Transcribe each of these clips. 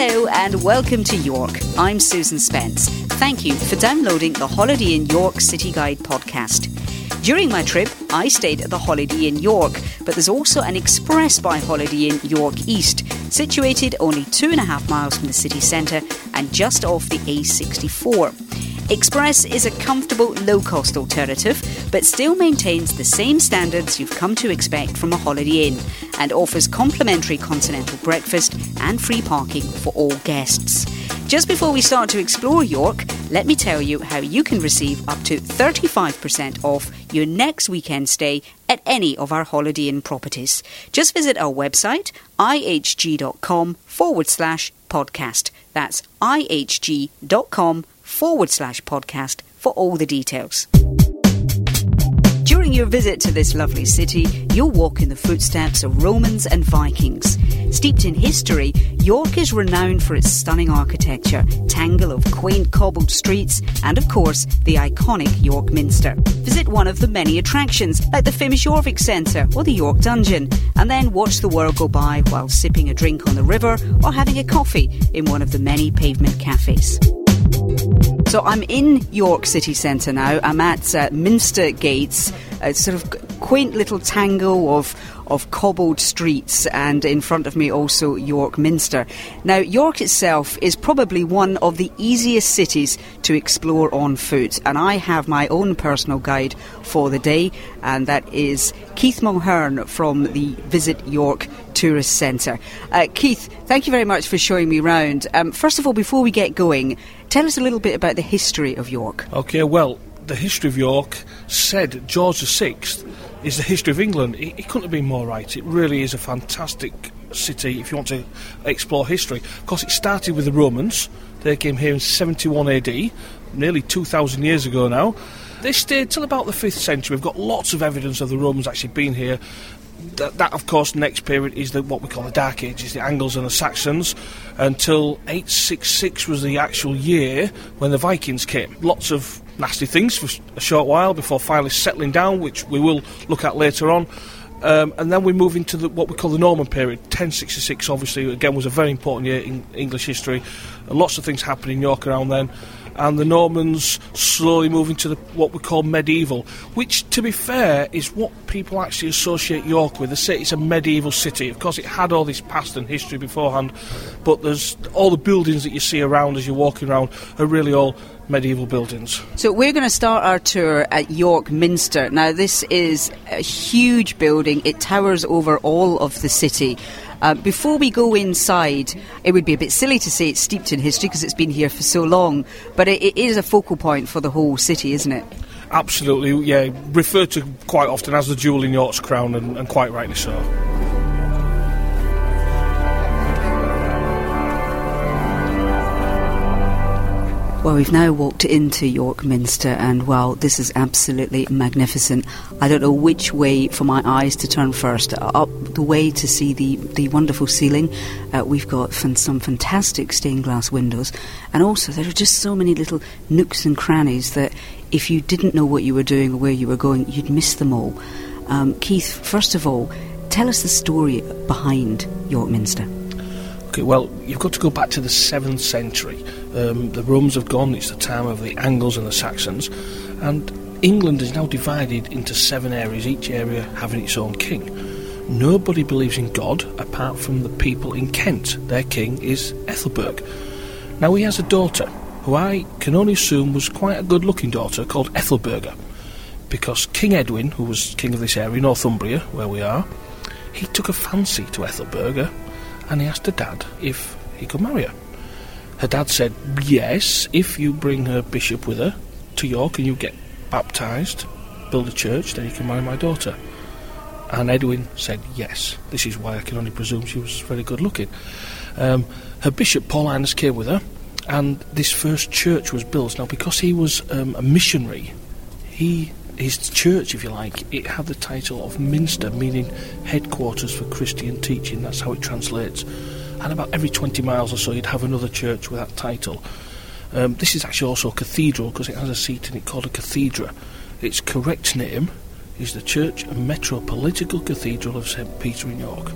Hello and welcome to York. I'm Susan Spence. Thank you for downloading the Holiday Inn York City Guide podcast. During my trip, I stayed at the Holiday Inn York, but there's also an Express by Holiday Inn York East, situated only two and a half miles from the city centre and just off the A64. Express is a comfortable, low cost alternative, but still maintains the same standards you've come to expect from a Holiday Inn and offers complimentary continental breakfast and free parking for all guests. Just before we start to explore York, let me tell you how you can receive up to 35% off your next weekend stay at any of our Holiday Inn properties. Just visit our website, ihg.com forward slash podcast. That's ihg.com forward slash podcast for all the details. During your visit to this lovely city, you'll walk in the footsteps of Romans and Vikings. Steeped in history, York is renowned for its stunning architecture, tangle of quaint cobbled streets, and of course, the iconic York Minster. Visit one of the many attractions, like the famous Jorvik Centre or the York Dungeon, and then watch the world go by while sipping a drink on the river or having a coffee in one of the many pavement cafes. So I'm in York city centre now. I'm at uh, Minster Gates, a sort of quaint little tangle of of cobbled streets, and in front of me also York Minster. Now, York itself is probably one of the easiest cities to explore on foot, and I have my own personal guide for the day, and that is Keith Mulhern from the Visit York Tourist Centre. Uh, Keith, thank you very much for showing me round. Um, first of all, before we get going, tell us a little bit about the history of York. Okay, well, the history of York said George VI is the history of England. It, couldn't have been more right. It really is a fantastic city if you want to explore history. Of course, it started with the Romans. They came here in 71 AD, nearly 2,000 years ago now. They stayed till about the 5th century. We've got lots of evidence of the Romans actually being here. That, that, of course, next period is the, what we call the Dark Ages, the Angles and the Saxons, until 866 was the actual year when the Vikings came. Lots of nasty things for a short while before finally settling down, which we will look at later on. Um, and then we move into the, what we call the Norman period. 1066, obviously, again, was a very important year in English history. lots of things happened in York around then and the Normans slowly moving to the, what we call medieval, which, to be fair, is what people actually associate York with. They say it's a medieval city. Of course, it had all this past and history beforehand, but there's all the buildings that you see around as you're walking around are really all medieval buildings. So we're going to start our tour at York Minster. Now, this is a huge building. It towers over all of the city. Uh, before we go inside, it would be a bit silly to say it's steeped in history because it's been here for so long, but it, it is a focal point for the whole city, isn't it? Absolutely, yeah. Referred to quite often as the jewel in York's crown, and, and quite rightly so. Well, we've now walked into York Minster, and well, this is absolutely magnificent. I don't know which way for my eyes to turn first. Up the way to see the, the wonderful ceiling. Uh, we've got some fantastic stained glass windows, and also there are just so many little nooks and crannies that if you didn't know what you were doing or where you were going, you'd miss them all. Um, Keith, first of all, tell us the story behind York Minster. Okay, well, you've got to go back to the 7th century. Um, the Romans have gone, it's the time of the Angles and the Saxons, and England is now divided into seven areas, each area having its own king. Nobody believes in God apart from the people in Kent. Their king is Ethelbert. Now, he has a daughter, who I can only assume was quite a good looking daughter, called Ethelberga, because King Edwin, who was king of this area, Northumbria, where we are, he took a fancy to Ethelberga and he asked her dad if he could marry her. Her dad said, Yes, if you bring her bishop with her to York and you get baptised, build a church, then you can marry my daughter. And Edwin said, Yes. This is why I can only presume she was very good looking. Um, her bishop, Paulinus, came with her, and this first church was built. Now, because he was um, a missionary, he his church, if you like, it had the title of Minster, meaning headquarters for Christian teaching. That's how it translates. And about every 20 miles or so, you'd have another church with that title. Um, this is actually also a cathedral because it has a seat in it called a cathedra. Its correct name is the Church and Metropolitical Cathedral of St Peter in York.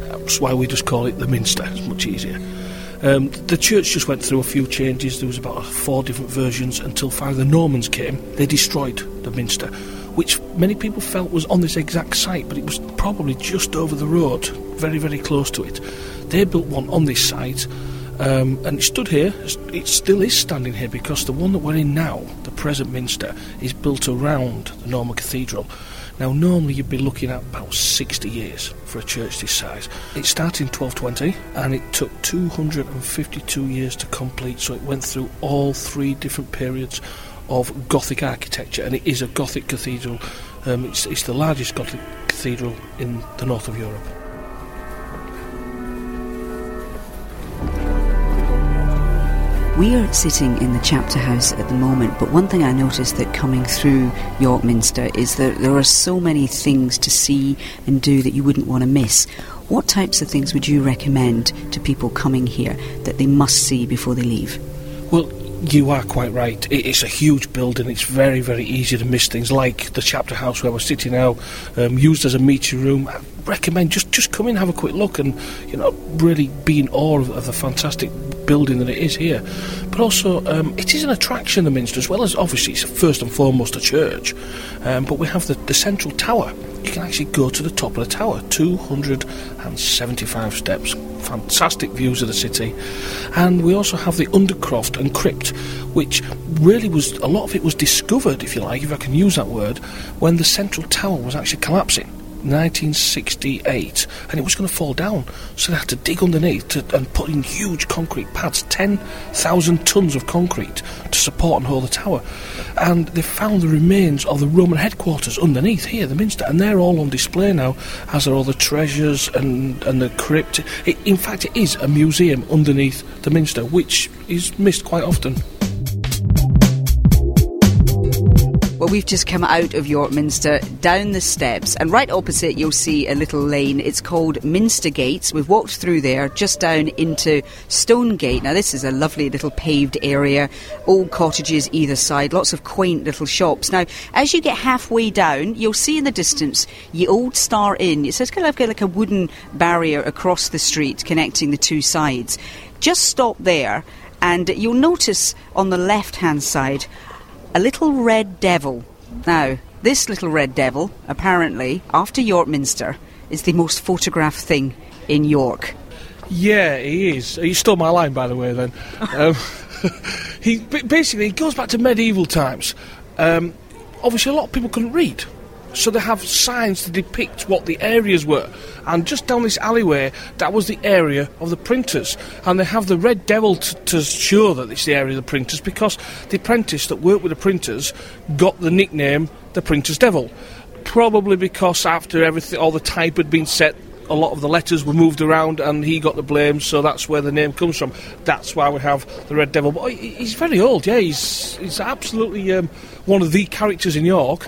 That's why we just call it the Minster. It's much easier. Um, the church just went through a few changes. There was about four different versions until finally the Normans came. They destroyed the minster, which many people felt was on this exact site, but it was probably just over the road, very, very close to it. They built one on this site. Um, and it stood here, it still is standing here because the one that we're in now, the present Minster, is built around the Norman Cathedral. Now, normally you'd be looking at about 60 years for a church this size. It started in 1220 and it took 252 years to complete, so it went through all three different periods of Gothic architecture, and it is a Gothic cathedral. Um, it's, it's the largest Gothic cathedral in the north of Europe. We are sitting in the chapter house at the moment, but one thing I noticed that coming through York Minster is that there are so many things to see and do that you wouldn't want to miss. What types of things would you recommend to people coming here that they must see before they leave? Well, you are quite right. It's a huge building. It's very, very easy to miss things like the chapter house where we're sitting now, um, used as a meeting room. I recommend just just come in, have a quick look, and you know really be in awe of, of the fantastic building that it is here. But also, um, it is an attraction, the Minster, as well as obviously it's first and foremost a church. Um, but we have the, the central tower. You can actually go to the top of the tower, 275 steps. Fantastic views of the city. And we also have the Undercroft and Crypt, which really was, a lot of it was discovered, if you like, if I can use that word, when the central tower was actually collapsing. 1968, and it was going to fall down. So they had to dig underneath to, and put in huge concrete pads, 10,000 tons of concrete to support and hold the tower. And they found the remains of the Roman headquarters underneath here, the Minster, and they're all on display now, as are all the treasures and, and the crypt. It, in fact, it is a museum underneath the Minster, which is missed quite often. Well, we've just come out of York Minster, down the steps, and right opposite you'll see a little lane. It's called Minster Gates. We've walked through there, just down into Stonegate. Now, this is a lovely little paved area, old cottages either side, lots of quaint little shops. Now, as you get halfway down, you'll see in the distance Ye Olde Starre Inn. It says kind of like a wooden barrier across the street connecting the two sides. Just stop there, and you'll notice on the left hand side a little red devil. Now, this little red devil, apparently, after York Minster, is the most photographed thing in York. Yeah, he is. He stole my line, by the way. Then, um, he basically he goes back to medieval times. Um, obviously, a lot of people couldn't read, so they have signs to depict what the areas were. And just down this alleyway, that was the area of the printers. And they have the red devil t- to show that it's the area of the printers because the apprentice that worked with the printers got the nickname the printer's devil. Probably because after everything, all the type had been set, a lot of the letters were moved around and he got the blame, so that's where the name comes from. That's why we have the Red Devil. But he's very old, yeah, he's, he's absolutely um, one of the characters in York.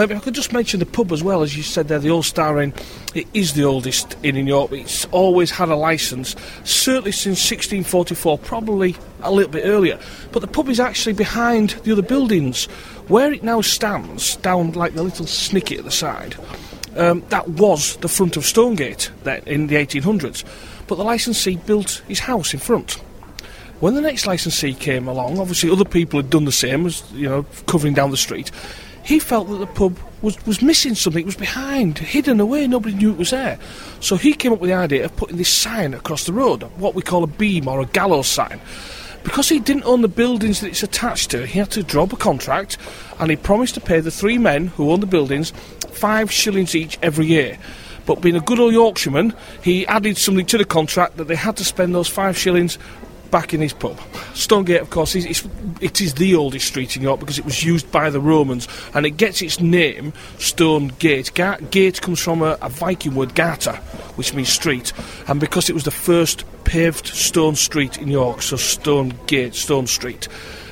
If I could just mention the pub as well, as you said there, the Old Star Inn. It is the oldest inn in York. It's always had a licence, certainly since 1644, probably a little bit earlier. But the pub is actually behind the other buildings. Where it now stands, down like the little snicket at the side, um, that was the front of Stonegate in the 1800s. But the licensee built his house in front. When the next licensee came along, obviously other people had done the same, as you know, covering down the street he felt that the pub was, was missing something, it was behind, hidden away, nobody knew it was there. So he came up with the idea of putting this sign across the road, what we call a beam or a gallows sign. Because he didn't own the buildings that it's attached to, he had to drop a contract and he promised to pay the three men who owned the buildings five shillings each every year. But being a good old Yorkshireman, he added something to the contract that they had to spend those five shillings back in his pub. Stonegate, of course, is, it is the oldest street in York because it was used by the Romans and it gets its name, Stonegate. Ga- gate comes from a, a Viking word, gata, which means street, and because it was the first paved stone street in York, so Stonegate, Stone Street.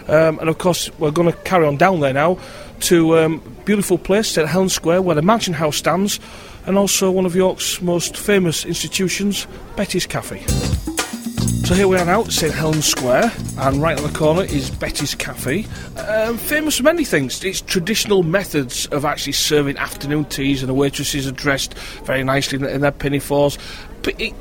Um, and of course, we're going to carry on down there now to um, beautiful place, St Helens Square, where the Mansion House stands, and also one of York's most famous institutions, Betty's Cafe. So here we are now St Helens Square, and right on the corner is Betty's Cafe. Um, famous for many things. Its traditional methods of actually serving afternoon teas, and the waitresses are dressed very nicely in, in their pinafores. But it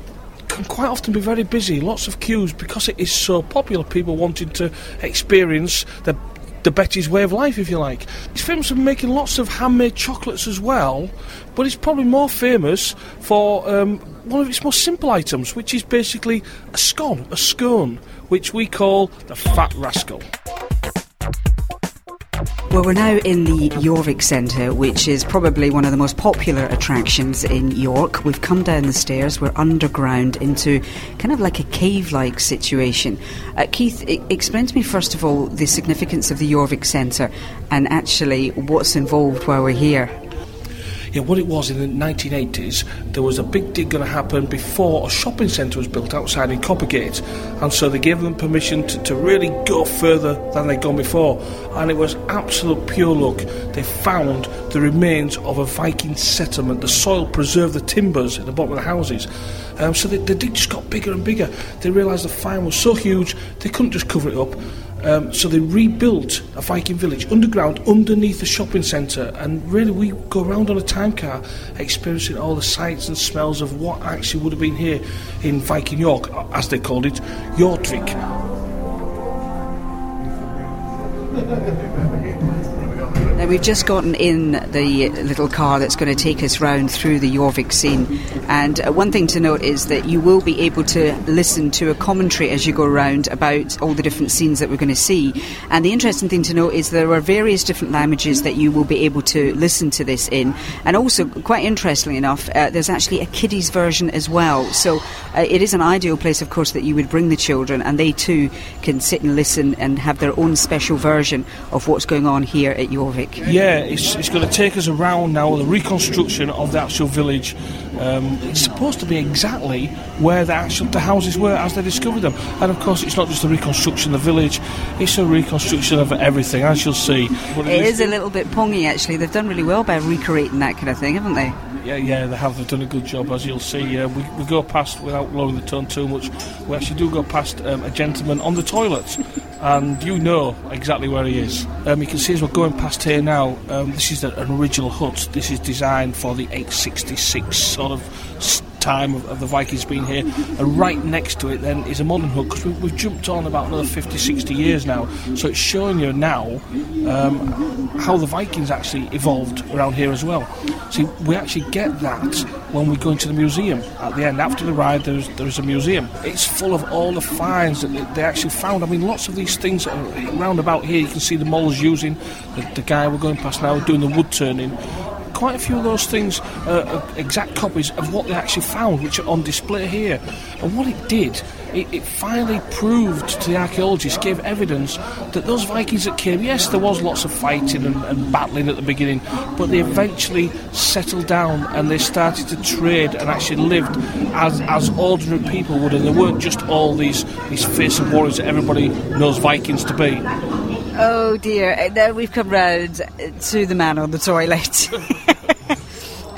can quite often be very busy, lots of queues because it is so popular. People wanting to experience the the Betty's way of life, if you like. He's famous for making lots of handmade chocolates as well, but he's probably more famous for um, one of its most simple items, which is basically a scone, a scone, which we call the Fat Rascal. Well, we're now in the Jorvik Centre, which is probably one of the most popular attractions in York. We've come down the stairs, we're underground into kind of like a cave like situation. Uh, Keith, I- explain to me first of all the significance of the Jorvik Centre and actually what's involved while we're here. Yeah, what it was in the 1980s, there was a big dig going to happen before a shopping centre was built outside in Coppergate, and so they gave them permission to, to really go further than they'd gone before. And it was absolute pure luck. They found the remains of a Viking settlement. The soil preserved the timbers at the bottom of the houses. Um, so the, the dig just got bigger and bigger. They realised the find was so huge they couldn't just cover it up. Um, so they rebuilt a Viking village underground underneath the shopping centre, and really we go around on a time car experiencing all the sights and smells of what actually would have been here in Viking York, as they called it, Jorvik. We've just gotten in the little car that's going to take us round through the Jorvik scene. And uh, one thing to note is that you will be able to listen to a commentary as you go around about all the different scenes that we're going to see. And the interesting thing to note is there are various different languages that you will be able to listen to this in. And also, quite interestingly enough, uh, there's actually a kiddies version as well. So uh, it is an ideal place, of course, that you would bring the children and they too can sit and listen and have their own special version of what's going on here at Jorvik. Yeah, it's, it's going to take us around now the reconstruction of the actual village. Um, it's supposed to be exactly where the actual the houses were as they discovered them, and of course, it's not just the reconstruction of the village; it's a reconstruction of everything, as you'll see. But It is a little bit pongy, actually. They've done really well by recreating that kind of thing, haven't they? Yeah, yeah, they have. They've done a good job, as you'll see. Uh, we, we go past, without lowering the tone too much, we actually do go past um, a gentleman on the toilet, and you know exactly where he is. Um, you can see as we're going past here now, um, this is an original hut. This is designed for the 866 sort of time of, of the Vikings being here, and right next to it then is a modern hut because we, we've jumped on about another 50, 60 years now. So it's showing you now um, how the Vikings actually evolved around here as well. See, we actually get that when we go into the museum at the end. After the ride, there's there's a museum. It's full of all the finds that they, they actually found. I mean, lots of these things that are round about here. You can see the moles using the, the guy we're going past now doing the wood turning. Quite a few of those things uh, are exact copies of what they actually found, which are on display here. And what it did, it, it finally proved to the archaeologists, gave evidence that those Vikings that came, yes, there was lots of fighting and, and battling at the beginning, but they eventually settled down and they started to trade and actually lived as, as ordinary people would, and they weren't just all these, these fearsome warriors that everybody knows Vikings to be. Oh dear, Uh, now we've come round to the man on the toilet.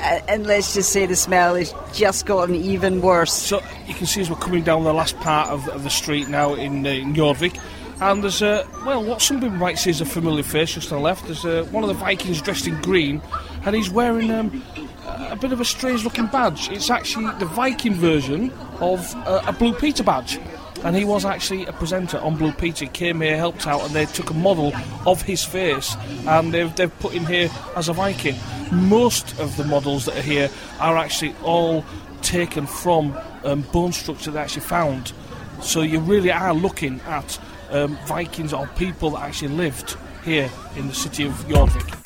Uh, and let's just say the smell has just gotten even worse. So you can see as we're coming down the last part of, of the street now in, uh, in Jorvik, and there's a well, what some people might say is a familiar face just on the left. There's uh, one of the Vikings dressed in green, and he's wearing um, a bit of a strange-looking badge. It's actually the Viking version of uh, a Blue Peter badge. And he was actually a presenter on Blue Peter. He came here, helped out, and they took a model of his face and they've, they've put him here as a Viking. Most of the models that are here are actually all taken from um, bone structure they actually found. So you really are looking at um, Vikings or people that actually lived here in the city of Jorvik.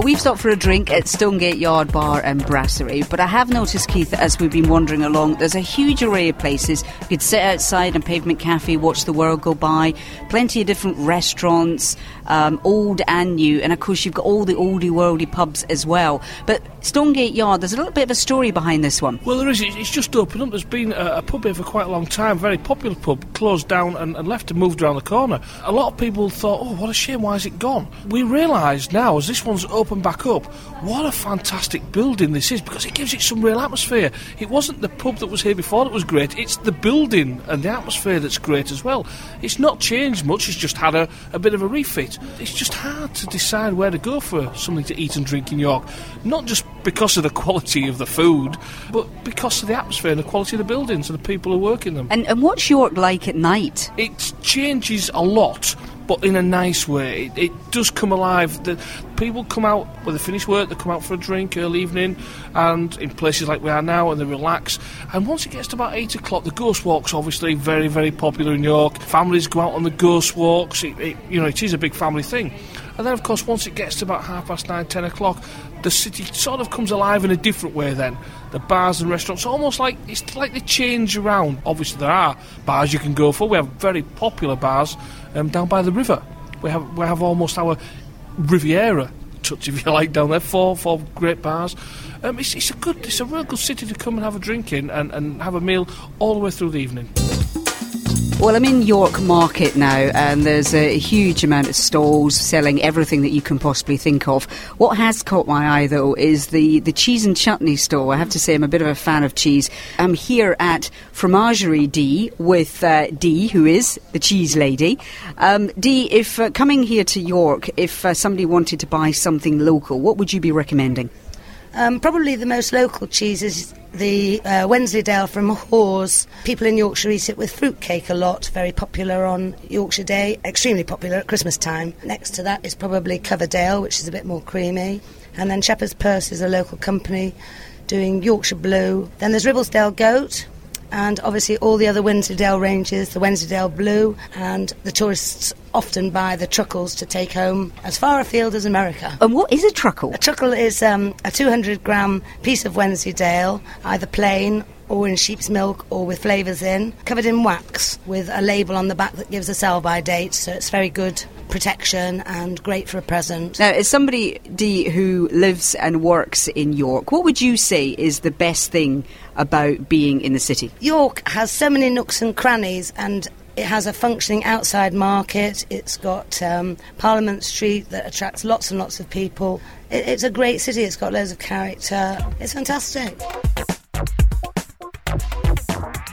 Well, we've stopped for a drink at Stonegate Yard Bar and Brasserie, but I have noticed, Keith, as we've been wandering along, there's a huge array of places. You could sit outside in Pavement Cafe, watch the world go by, plenty of different restaurants, um, old and new, and of course you've got all the oldie worldy pubs as well. But Stonegate Yard, there's a little bit of a story behind this one. Well, there is. It's just opened up. There's been a, a pub here for quite a long time, very popular pub, closed down and, and left and moved around the corner. A lot of people thought, oh, what a shame, why is it gone? We realise now, as this one's opened back up, what a fantastic building this is because it gives it some real atmosphere. It wasn't the pub that was here before that was great, it's the building and the atmosphere that's great as well. It's not changed much, it's just had a, a bit of a refit. It's just hard to decide where to go for something to eat and drink in York. Not just because of the quality of the food, but because of the atmosphere and the quality of the buildings and the people who work in them. And, and what's York like at night? It changes a lot, but in a nice way. It, it does come alive. The people come out when they finish work, they come out for a drink early evening, and in places like we are now, and they relax. And once it gets to about eight o'clock, the ghost walk's obviously very, very popular in York. Families go out on the ghost walks. It, it, you know, it is a big family thing. And then, of course, once it gets to about half past nine, ten o'clock, the city sort of comes alive in a different way. Then the bars and restaurants, almost like it's like they change around. Obviously, there are bars you can go for. We have very popular bars um, down by the river. We have we have almost our Riviera touch, if you like, down there. Four four great bars. Um, it's, it's a good, it's a real good city to come and have a drink in and, and have a meal all the way through the evening. Well, I'm in York Market now, and there's a huge amount of stalls selling everything that you can possibly think of. What has caught my eye, though, is the, the cheese and chutney stall. I have to say, I'm a bit of a fan of cheese. I'm here at Fromagerie D with uh, Dee, who is the cheese lady. Um, Dee, if uh, coming here to York, if uh, somebody wanted to buy something local, what would you be recommending? Um, probably the most local cheese is the uh, Wensleydale from Hawes. People in Yorkshire eat it with fruitcake a lot, very popular on Yorkshire Day, extremely popular at Christmas time. Next to that is probably Coverdale, which is a bit more creamy. And then Shepherd's Purse is a local company doing Yorkshire Blue. Then there's Ribblesdale Goat, and obviously all the other Wensleydale ranges, the Wensleydale Blue, and the tourists often buy the truckles to take home as far afield as America. And what is a truckle? A truckle is um, a 200 gram piece of Wensleydale, either plain or in sheep's milk or with flavours in, covered in wax with a label on the back that gives a sell by date, so it's very good protection and great for a present. Now, as somebody Dee, who lives and works in York, what would you say is the best thing about being in the city? York has so many nooks and crannies, and it has a functioning outside market. It's got um, Parliament Street that attracts lots and lots of people. It, it's a great city. It's got loads of character. It's fantastic.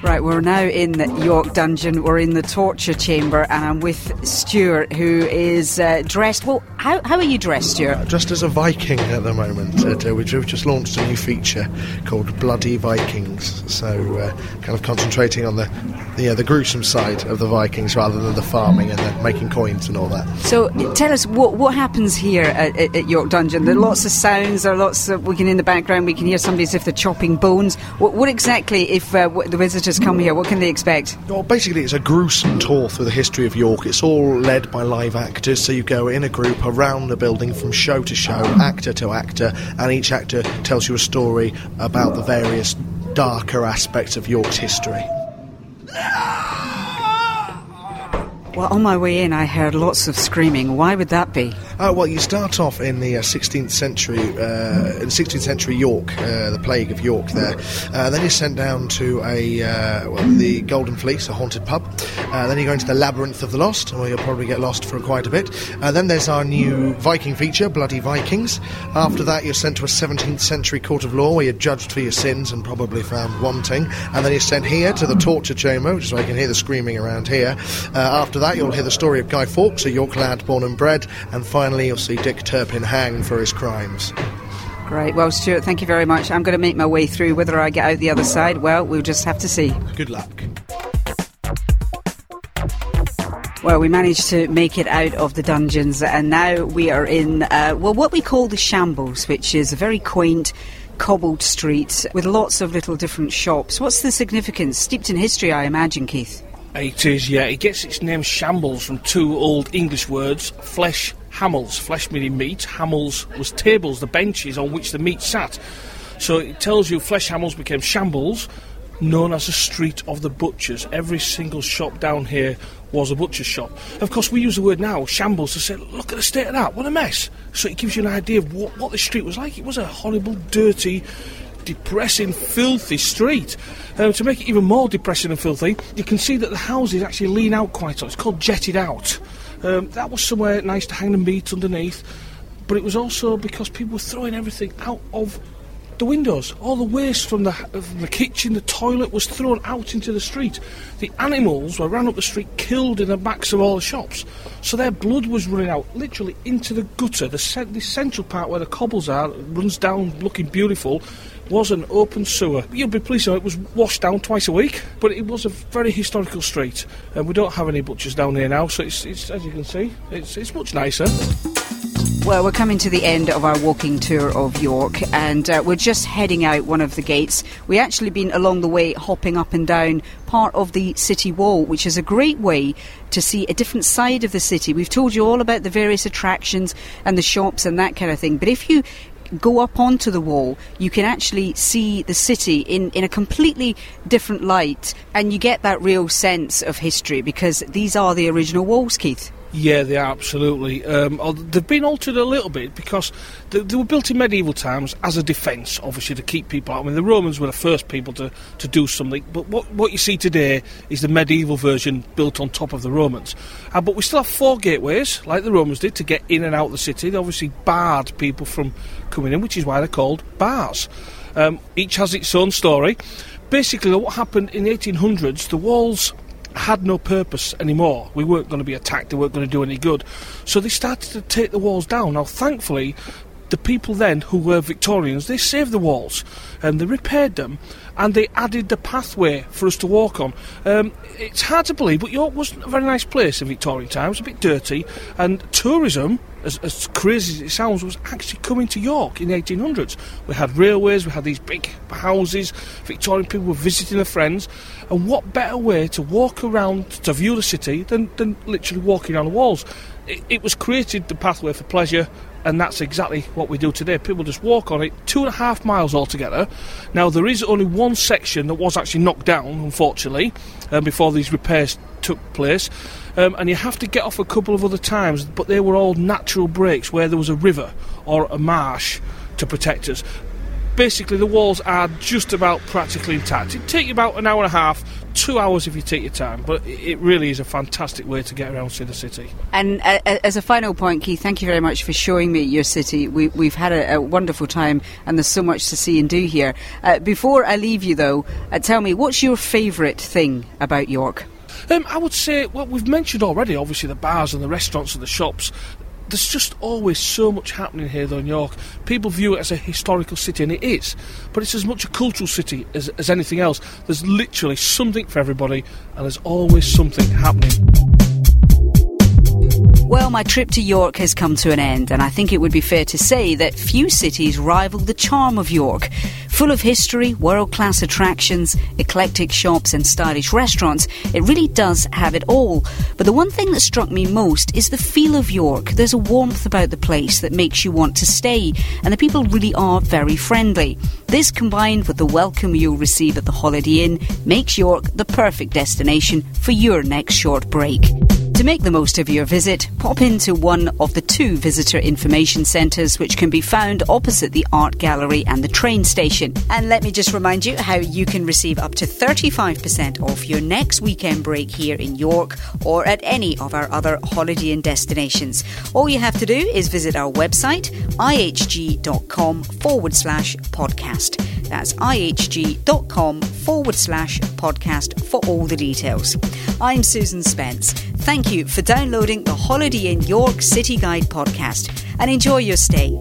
Right, we're now in the York Dungeon. We're in the torture chamber, and I'm with Stuart, who is uh, dressed. Well, how, how are you dressed, Stuart? Uh, dressed as a Viking at the moment. Uh, we've just launched a new feature called Bloody Vikings. So, uh, kind of concentrating on the the, uh, the gruesome side of the Vikings rather than the farming and the making coins and all that. So, tell us what what happens here at, at, York Dungeon. There are lots of sounds. There are lots. Of, we can in the background. We can hear somebody as if they're chopping bones. What, what exactly, if uh, the visitors come here, what can they expect? Well, basically, it's a gruesome tour through the history of York. It's all led by live actors. So you go in a group around the building from show to show, actor to actor, and each actor tells you a story about the various darker aspects of York's history. Well, on my way in, I heard lots of screaming. Why would that be? Uh, well, you start off in the uh, 16th century, uh, in 16th century York, uh, the plague of York. There, uh, then you're sent down to a uh, well, the Golden Fleece, a haunted pub. then you go into the Labyrinth of the Lost, where you'll probably get lost for quite a bit. then there's our new Viking feature, Bloody Vikings. After that, you're sent to a 17th century court of law, where you're judged for your sins and probably found wanting. And then you're sent here to the torture chamber, which is where you can hear the screaming around here. after that, you'll hear the story of Guy Fawkes, a York lad born and bred, and finally you'll see Dick Turpin hanged for his crimes. Great. Well, Stuart, thank you very much. I'm going to make my way through. Whether I get out the other side, well, we'll just have to see. Good luck. Well, we managed to make it out of the dungeons, and now we are in, uh, well, what we call the Shambles, which is a very quaint, cobbled street with lots of little different shops. What's the significance? Steeped in history, I imagine, Keith. It is, yeah. It gets its name shambles from two old English words, flesh hammels, flesh meaning meat, hammels was tables, the benches on which the meat sat. So it tells you flesh hammels became shambles, known as the street of the butchers. Every single shop down here was a butcher's shop. Of course, we use the word now, shambles, to say, look at the state of that, what a mess. So it gives you an idea of what, what the street was like. It was a horrible, dirty, depressing, filthy street. Um, to make it even more depressing and filthy, you can see that the houses actually lean out quite a lot. It's called jetted out. Um, that was somewhere nice to hang the meat underneath, but it was also because people were throwing everything out of the windows. All the waste from the, from the kitchen, the toilet was thrown out into the street. The animals were ran up the street, killed in the backs of all the shops. So their blood was running out, literally into the gutter. The, the central part where the cobbles are runs down, looking beautiful was an open sewer. You'll be pleased to know it was washed down twice a week, but it was a very historical street, and we don't have any butchers down here now, so it's, it's as you can see, it's, it's much nicer. Well, we're coming to the end of our walking tour of York, and uh, we're just heading out one of the gates. We've actually been along the way hopping up and down part of the city wall, which is a great way to see a different side of the city. We've told you all about the various attractions and the shops and that kind of thing, but if you go up onto the wall, you can actually see the city in, in a completely different light, and you get that real sense of history because these are the original walls, Keith. Yeah, they are absolutely. Um, they've been altered a little bit because they, they, were built in medieval times as a defence, obviously, to keep people out. I mean, the Romans were the first people to, to do something, but what, what you see today is the medieval version built on top of the Romans. Uh, but we still have four gateways, like the Romans did, to get in and out of the city. They obviously barred people from coming in, which is why they're called bars. Um, each has its own story. Basically, what happened in the 1800s, the walls had no purpose anymore. We weren't going to be attacked, they weren't going to do any good. So they started to take the walls down. Now, thankfully, the people then who were Victorians, they saved the walls and they repaired them and they added the pathway for us to walk on. Um, it's hard to believe, but York wasn't a very nice place in Victorian times, a bit dirty, and tourism, as, as crazy as it sounds, was actually coming to York in the 1800s. We had railways, we had these big houses, Victorian people were visiting their friends, and what better way to walk around to view the city than, than literally walking on the walls? It, it was created the pathway for pleasure and that's exactly what we do today. People just walk on it, two and a half miles altogether. Now, there is only one section that was actually knocked down, unfortunately, um, before these repairs took place, um, and you have to get off a couple of other times, but they were all natural breaks where there was a river or a marsh to protect us basically the walls are just about practically intact. It take you about an hour and a half, two hours if you take your time, but it really is a fantastic way to get around to the city. And uh, as a final point, Keith, thank you very much for showing me your city. We, have had a, a, wonderful time, and there's so much to see and do here. Uh, before I leave you, though, uh, tell me what's your favourite thing about York? Um, I would say, well, we've mentioned already, obviously, the bars and the restaurants and the shops there's just always so much happening here, though, in York. People view it as a historical city, and it is, but it's as much a cultural city as, as anything else. There's literally something for everybody, and there's always something happening. Well, my trip to York has come to an end, and I think it would be fair to say that few cities rival the charm of York. Full of history, world class attractions, eclectic shops, and stylish restaurants, it really does have it all. But the one thing that struck me most is the feel of York. There's a warmth about the place that makes you want to stay, and the people really are very friendly. This, combined with the welcome you'll receive at the Holiday Inn, makes York the perfect destination for your next short break. To make the most of your visit, pop into one of the two visitor information centres which can be found opposite the art gallery and the train station. And let me just remind you how you can receive up to 35% off your next weekend break here in York or at any of our other Holiday Inn destinations. All you have to do is visit our website, ihg.com forward slash podcast. That's ihg.com forward slash podcast for all the details. I'm Susan Spence. Thank you for downloading the Holiday Inn York City Guide podcast and enjoy your stay.